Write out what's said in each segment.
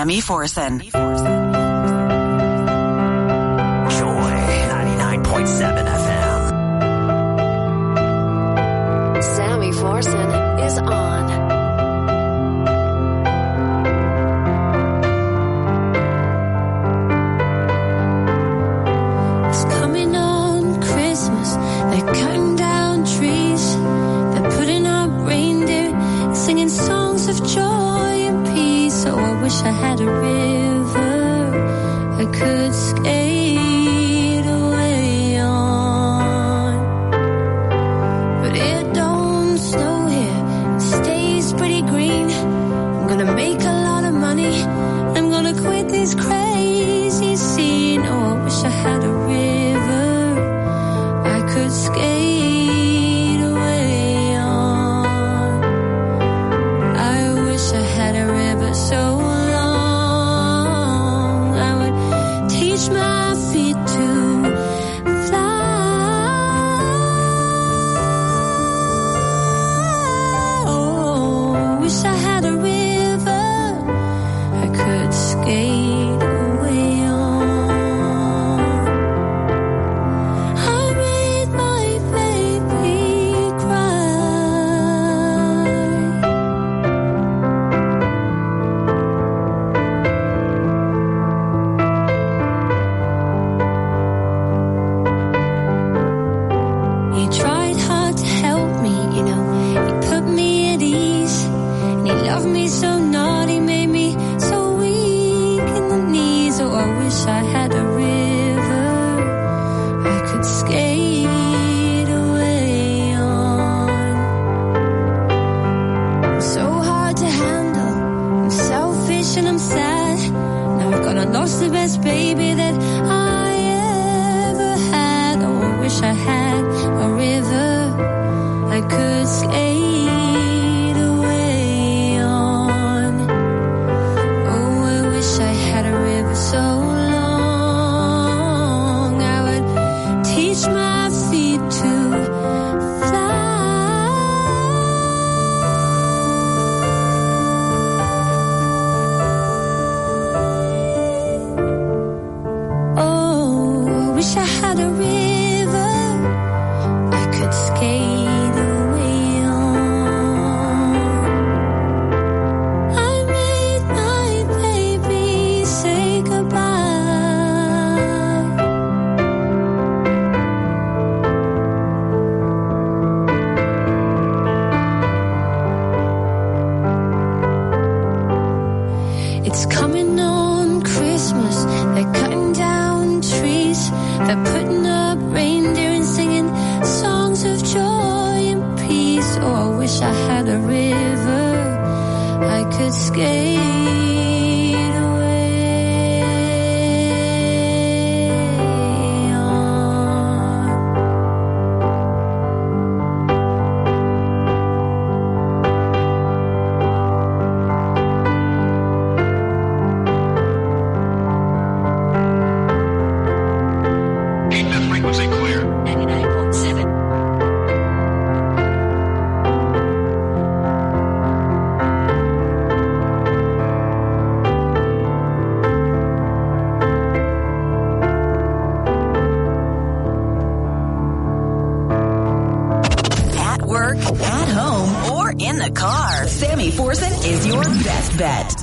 Sammy Forson. Is your best bet.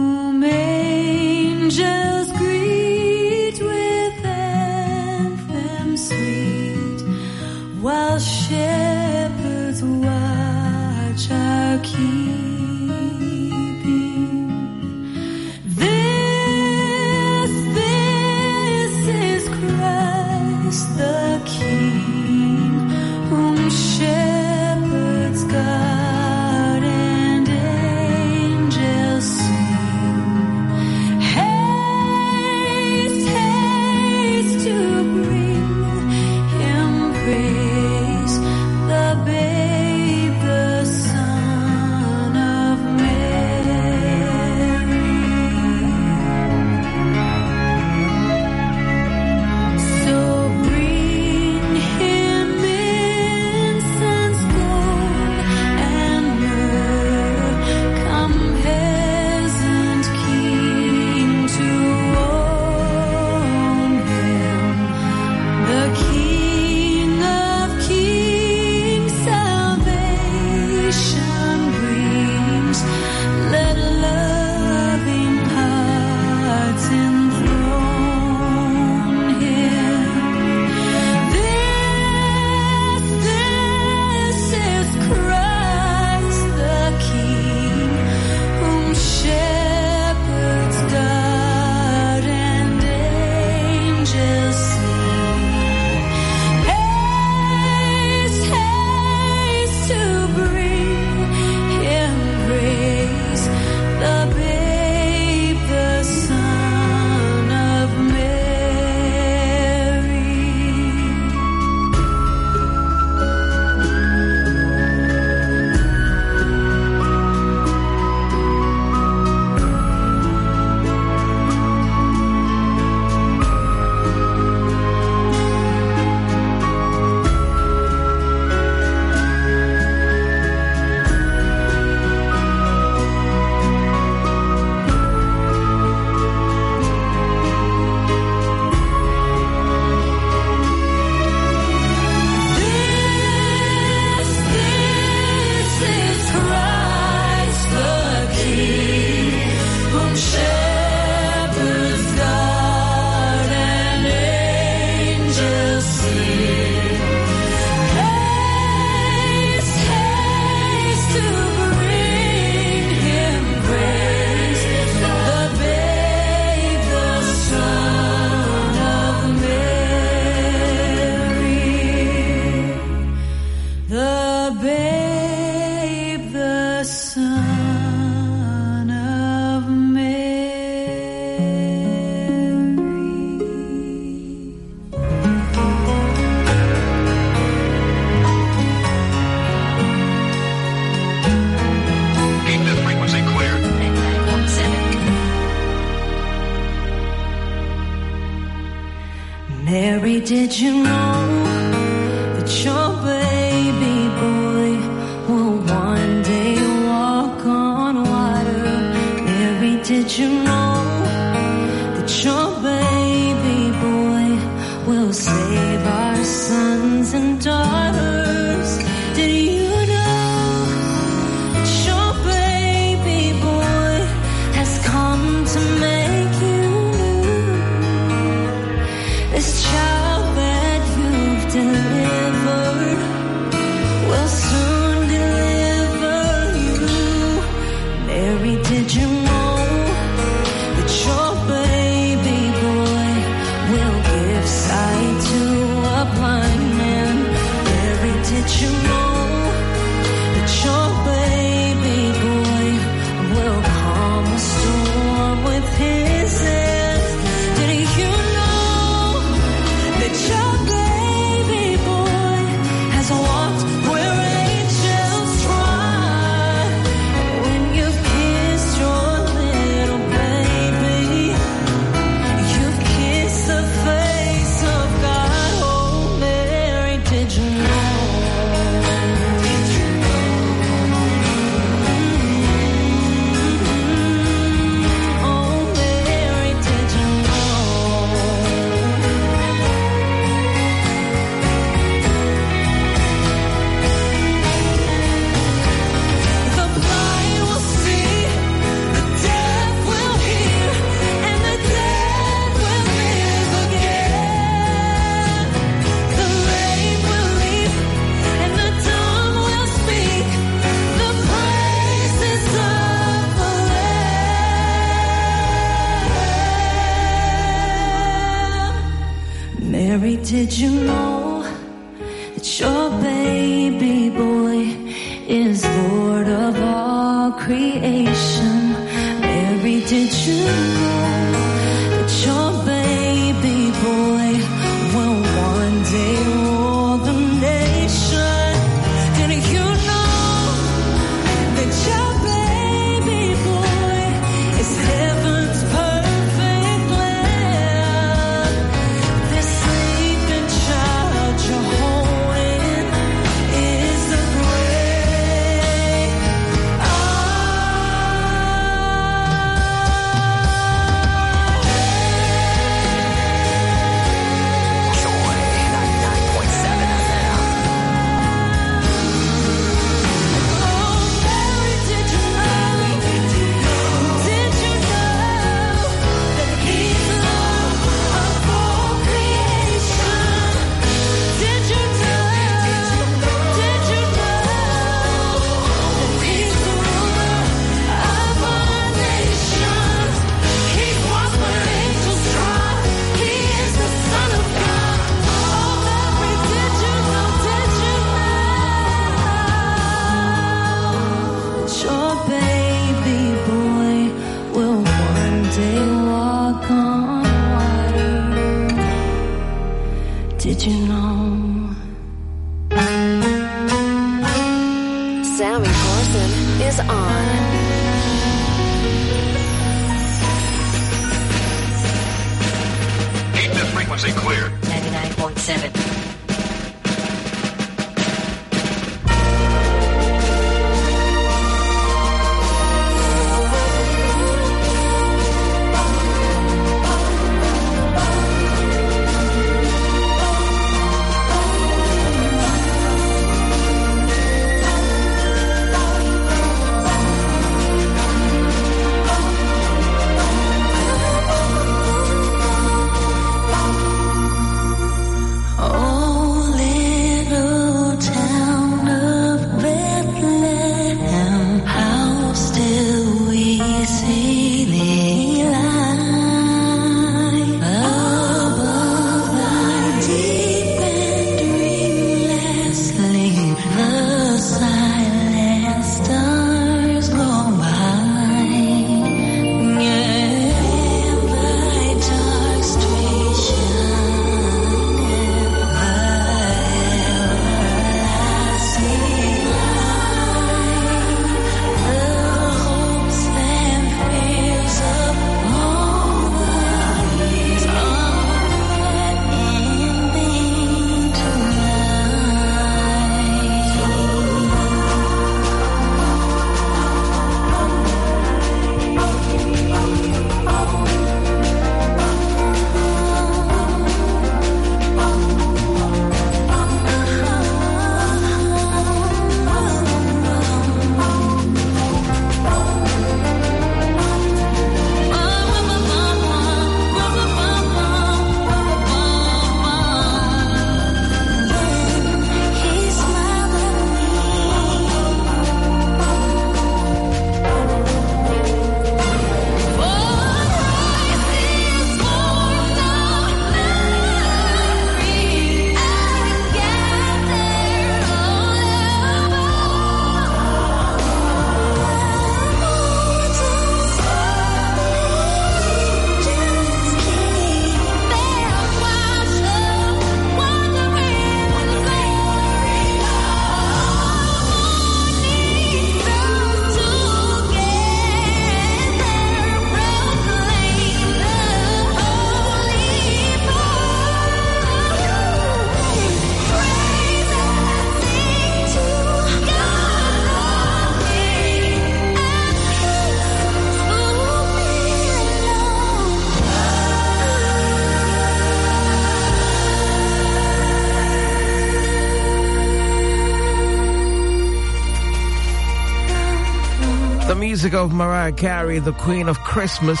of Mariah Carey, the Queen of Christmas,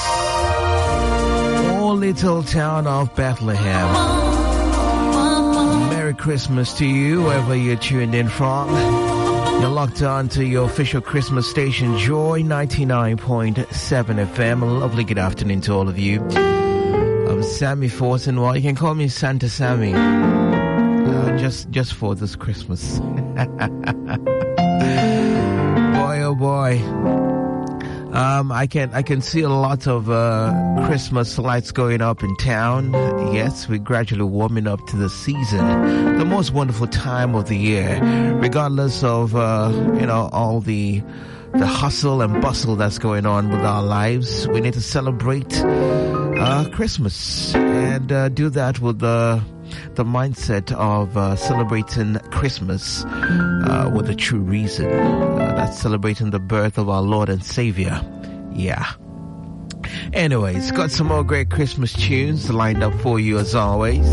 or Little Town of Bethlehem. Merry Christmas to you, wherever you're tuned in from. You're locked on to your official Christmas station, Joy 99.7 FM. A lovely good afternoon to all of you. I'm Sammy Forson. Well, you can call me Santa Sammy. Uh, just, just for this Christmas. boy, oh boy. Um, I can I can see a lot of uh, Christmas lights going up in town. Yes, we're gradually warming up to the season, the most wonderful time of the year, regardless of uh, you know all the the hustle and bustle that's going on with our lives. We need to celebrate uh, Christmas and uh, do that with the the mindset of uh, celebrating Christmas uh, with a true reason. That's celebrating the birth of our Lord and Savior. Yeah. Anyways, got some more great Christmas tunes lined up for you as always.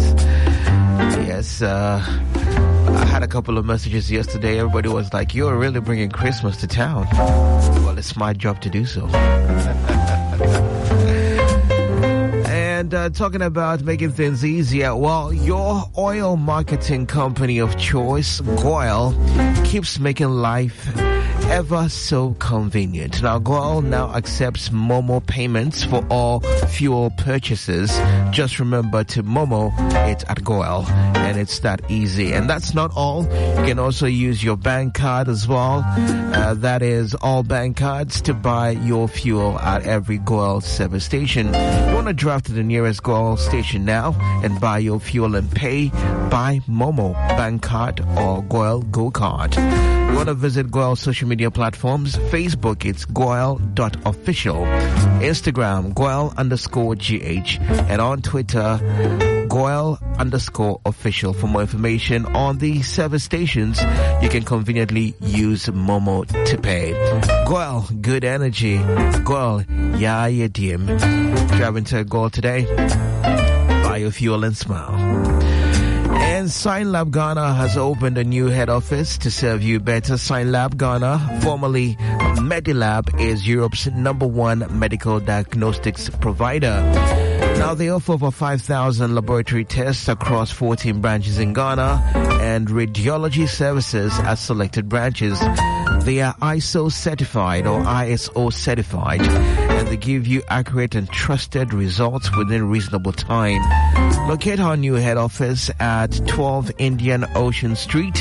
Yes, uh, I had a couple of messages yesterday. Everybody was like, You're really bringing Christmas to town. Well, it's my job to do so. And uh, talking about making things easier, well, your oil marketing company of choice, GOIL, keeps making life ever so convenient. Now, GOIL now accepts Momo payments for all fuel purchases. Just remember to Momo it at GOIL, and it's that easy. And that's not all. You can also use your bank card as well. Uh, that is all bank cards to buy your fuel at every GOIL service station. You want to drive to the nearest GOIL station now and buy your fuel and pay by Momo bank card or GOIL Go card. You want to visit GOIL social media platforms? Facebook, it's goil.official. Instagram, GOIL underscore GH. And on Twitter, GOIL underscore official. For more information on the service stations, you can conveniently use Momo to pay. GOIL, good energy. GOIL, ya yeah, dim. Driving to GOIL today. Buy your fuel and smile. And Lab Ghana has opened a new head office to serve you better. Synlab Ghana, formerly Medlab, is Europe's number one medical diagnostics provider. Now they offer over 5,000 laboratory tests across 14 branches in Ghana and radiology services at selected branches. They are ISO certified or ISO certified and they give you accurate and trusted results within reasonable time. Locate our new head office at 12 Indian Ocean Street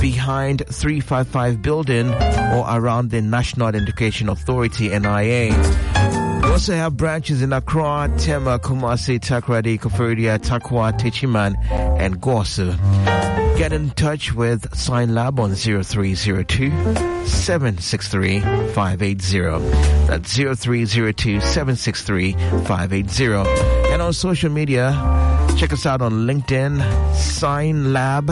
behind 355 building or around the National Education Authority NIA. We also have branches in Accra, Tema, Kumasi, Takoradi, Koforidua, Tarkwa, Techiman, and Gosu. Get in touch with Synlab on 0302 763 580. That's 0302 763 580. And on social media, check us out on LinkedIn, Synlab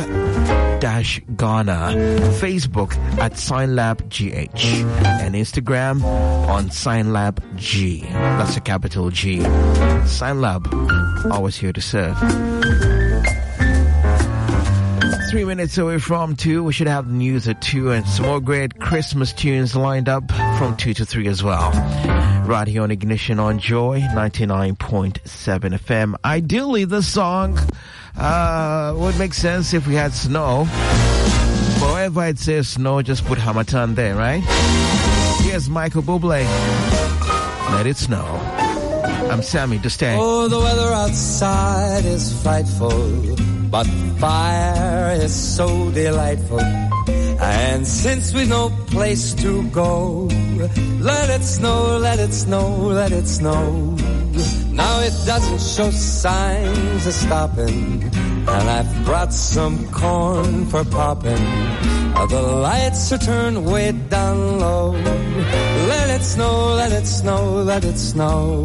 dash Ghana, Facebook at Synlab GH, and Instagram on Synlab G. That's a capital G. Synlab, always here to serve. Three minutes away from two, we should have the news at two and some more great Christmas tunes lined up from two to three as well. Right here on Ignition on Joy 99.7 FM. Ideally, this song uh, would make sense if we had snow. But wherever it says snow, just put Harmattan there, right? Here's Michael Bublé. Let it snow. I'm Sammy Dustang. Oh, the weather outside is frightful, but fire is so delightful. And since we've no place to go, let it snow, let it snow, let it snow. Now it doesn't show signs of stopping, and I've brought some corn for popping. The lights are turned way down low. Let it snow, let it snow, let it snow.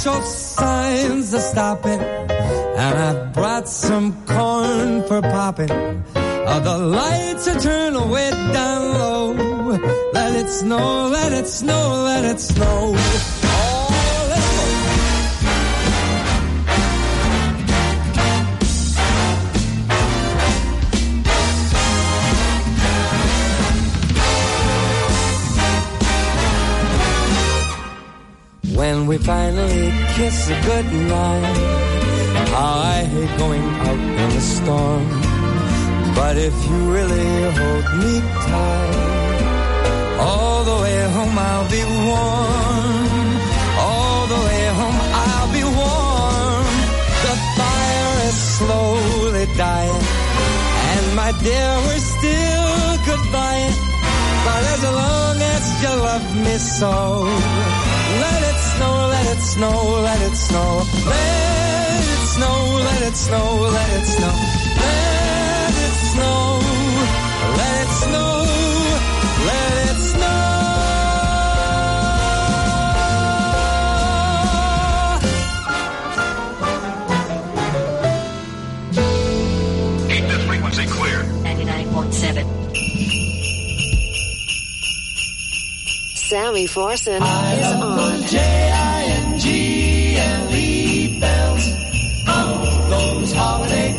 show signs of stopping. And I've brought some corn for popping. Uh, the lights are turned way down low. Let it snow, let it snow, let it snow. Finally kiss goodnight. How I hate going out in the storm. But if you really hold me tight, all the way home I'll be warm. All the way home I'll be warm. The fire is slowly dying. And my dear, we're still goodbye. But as long as you love me so, let it snow, let it snow, let it snow. Let it snow, let it snow, let it snow. Let it snow, let it snow, let it snow. Keep this frequency clear. 99.7. Sammy Forson is on. J-I-N-G-L-E bells. Oh, those holiday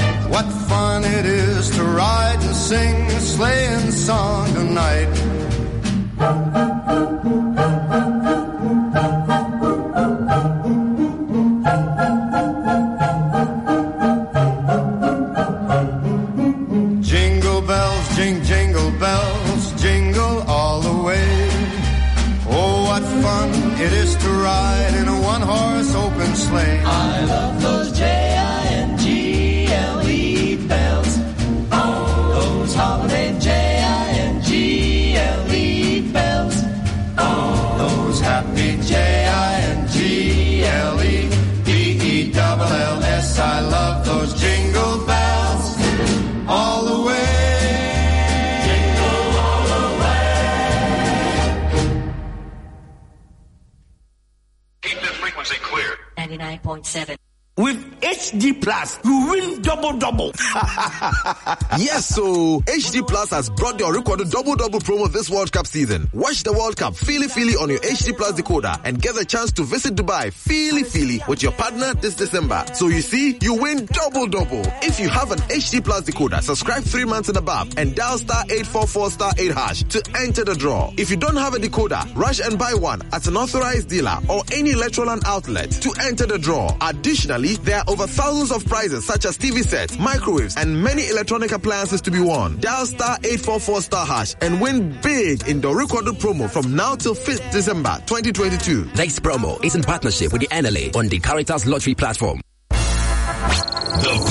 What fun it is to ride and sing a sleighing song tonight. 99.7. HD Plus, you win double double. Yes, so HD Plus has brought your recorded double double promo this World Cup season. Watch the World Cup feely feely on your HD Plus decoder and get a chance to visit Dubai feely feely with your partner this December. So you see, you win double double. If you have an HD Plus decoder, subscribe three months and above and dial star 844 star 8 hash to enter the draw. If you don't have a decoder, rush and buy one at an authorized dealer or any Electroland outlet to enter the draw. Additionally, there are over thousands of prizes such as TV sets, microwaves, and many electronic appliances to be won. Dial star 844 star hash and win big in the recorded promo from now till 5th December 2022. This promo is in partnership with the NLA on the Caritas Lottery platform. The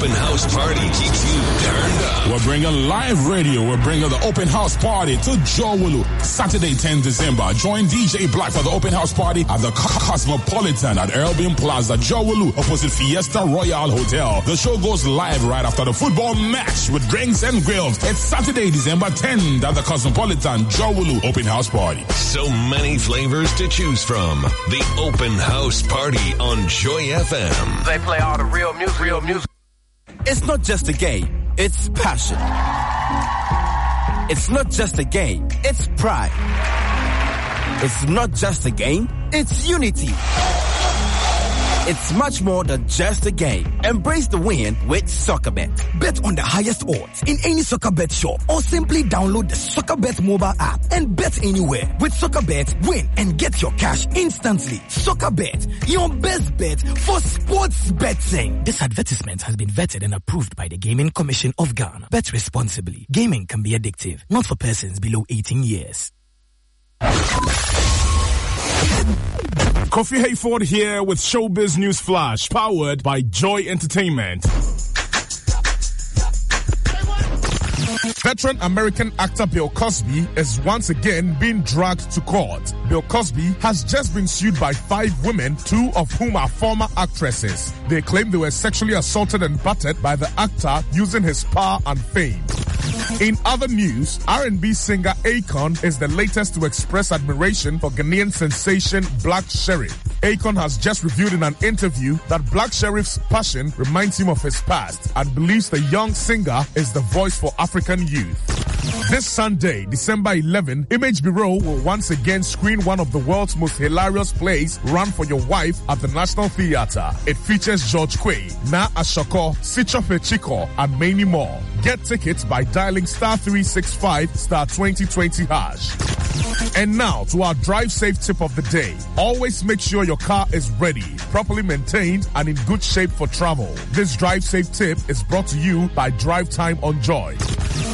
open house party keeps you turned up. We're bringing live radio. We're bringing the open house party to Dzorwulu. Saturday, 10 December. Join DJ Black for the open house party at the Cosmopolitan at Erlbin Plaza, Dzorwulu, opposite Fiesta Royale Hotel. The show goes live right after the football match with drinks and grills. It's Saturday, December 10th at the Cosmopolitan, Dzorwulu open house party. So many flavors to choose from. The open house party on Joy FM. They play all the real music, real music. It's not just a game, it's passion. It's not just a game, it's pride. It's not just a game, it's unity. It's much more than just a game. Embrace the win with SoccaBet. Bet on the highest odds in any SoccaBet shop or simply download the SoccaBet mobile app and bet anywhere. With SoccaBet, win and get your cash instantly. SoccaBet, your best bet for sports betting. This advertisement has been vetted and approved by the Gaming Commission of Ghana. Bet responsibly. Gaming can be addictive, not for persons below 18 years. Kofi Hayford here with Showbiz News Flash, powered by Joy Entertainment. Veteran American actor Bill Cosby is once again being dragged to court. Bill Cosby has just been sued by five women, two of whom are former actresses. They claim they were sexually assaulted and battered by the actor using his power and fame. In other news, R&B singer Akon is the latest to express admiration for Ghanaian sensation Black Sherif. Akon has just revealed in an interview that Black Sherif's passion reminds him of his past and believes the young singer is the voice for African youth. This Sunday, December 11, Image Bureau will once again screen one of the world's most hilarious plays, Run for Your Wife, at the National Theatre. It features George Quaye, Naa Ashorkor, Sitsofe Tsikor, and many more. Get tickets by dialing star 365 star 2020 hash. And now to our drive safe tip of the day. Always make sure your car is ready, properly maintained, and in good shape for travel. This drive safe tip is brought to you by Drive Time on Joy.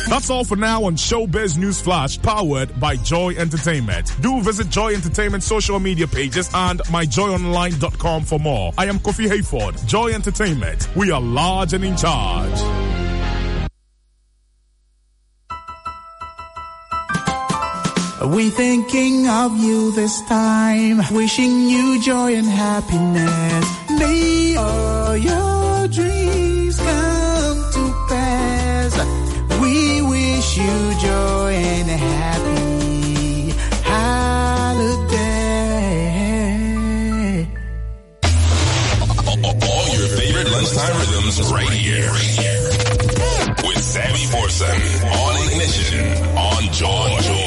That's all for now on Showbiz News Flash, powered by Joy Entertainment. Do visit Joy Entertainment social media pages and myjoyonline.com for more. I am Kofi Hayford, Joy Entertainment. We are large and in charge. We thinking of you this time, wishing you joy and happiness. May all your dreams lunchtime right here. With Sammy Forson on Ignition on John Joy.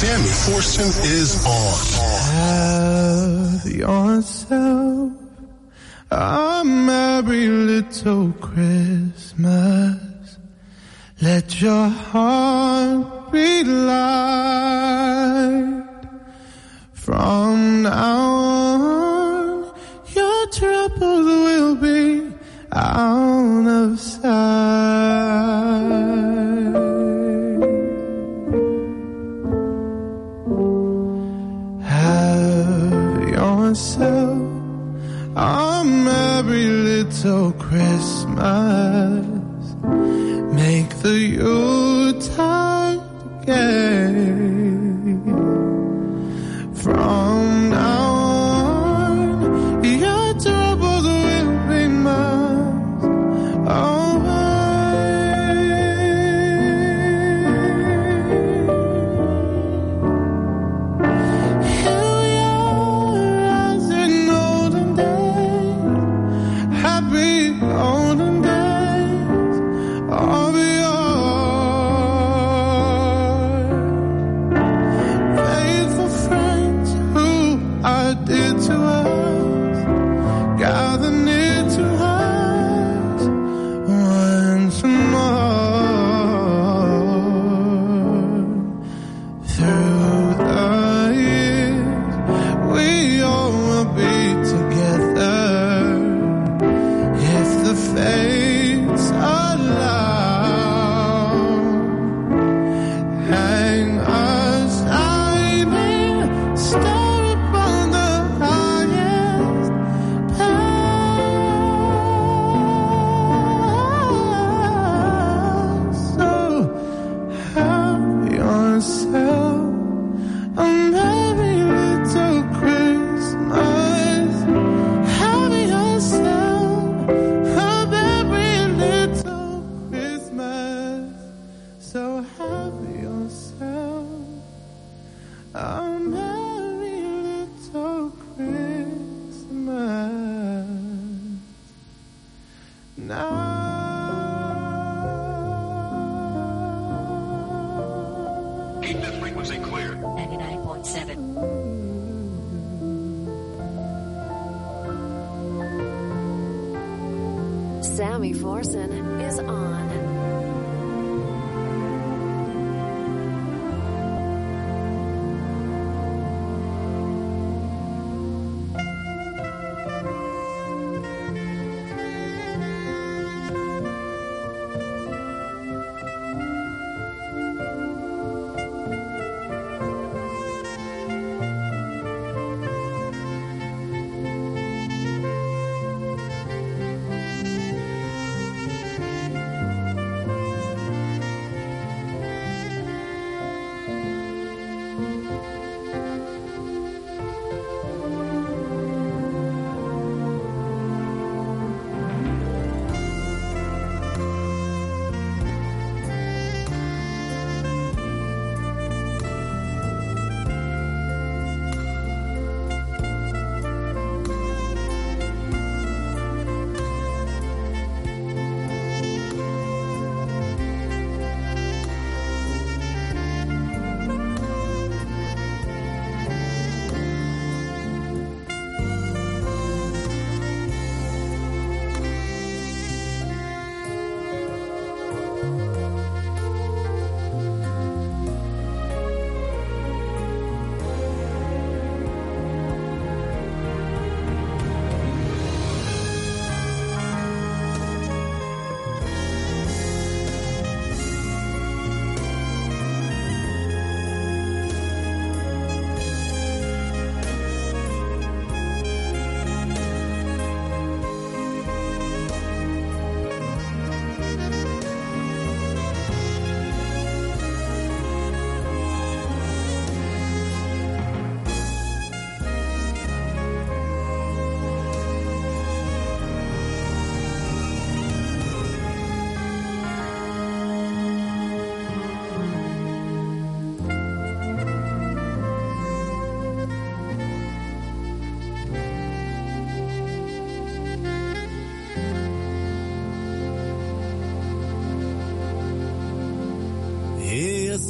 Sammy Forson is on. Have yourself a merry little Christmas. Let your heart be light. From now on, your troubles will be out of sight. Yourself a merry little Christmas.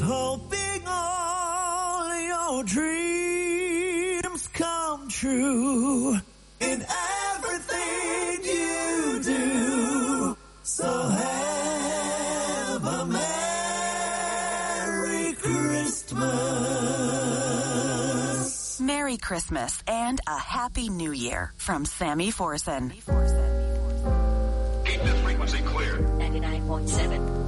Hoping all your dreams come true in everything you do. So have a Merry Christmas. Merry Christmas and a Happy New Year from Sammy Forson. Keep this frequency clear. 99.7.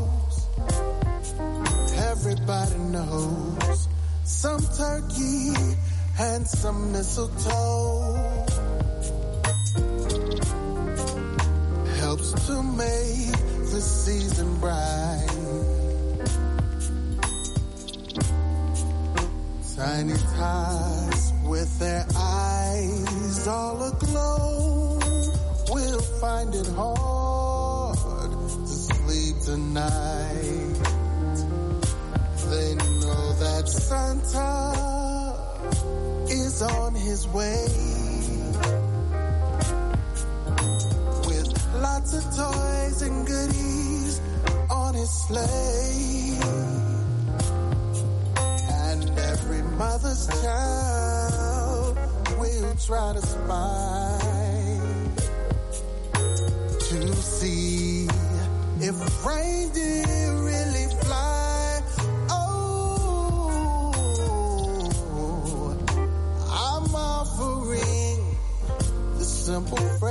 Everybody knows some turkey and some mistletoe helps to make the season bright. Tiny tots with their eyes all aglow will find it hard to sleep tonight. Santa is on his way with lots of toys and goodies on his sleigh. And every mother's child will try to spy to see if reindeer simple phrase.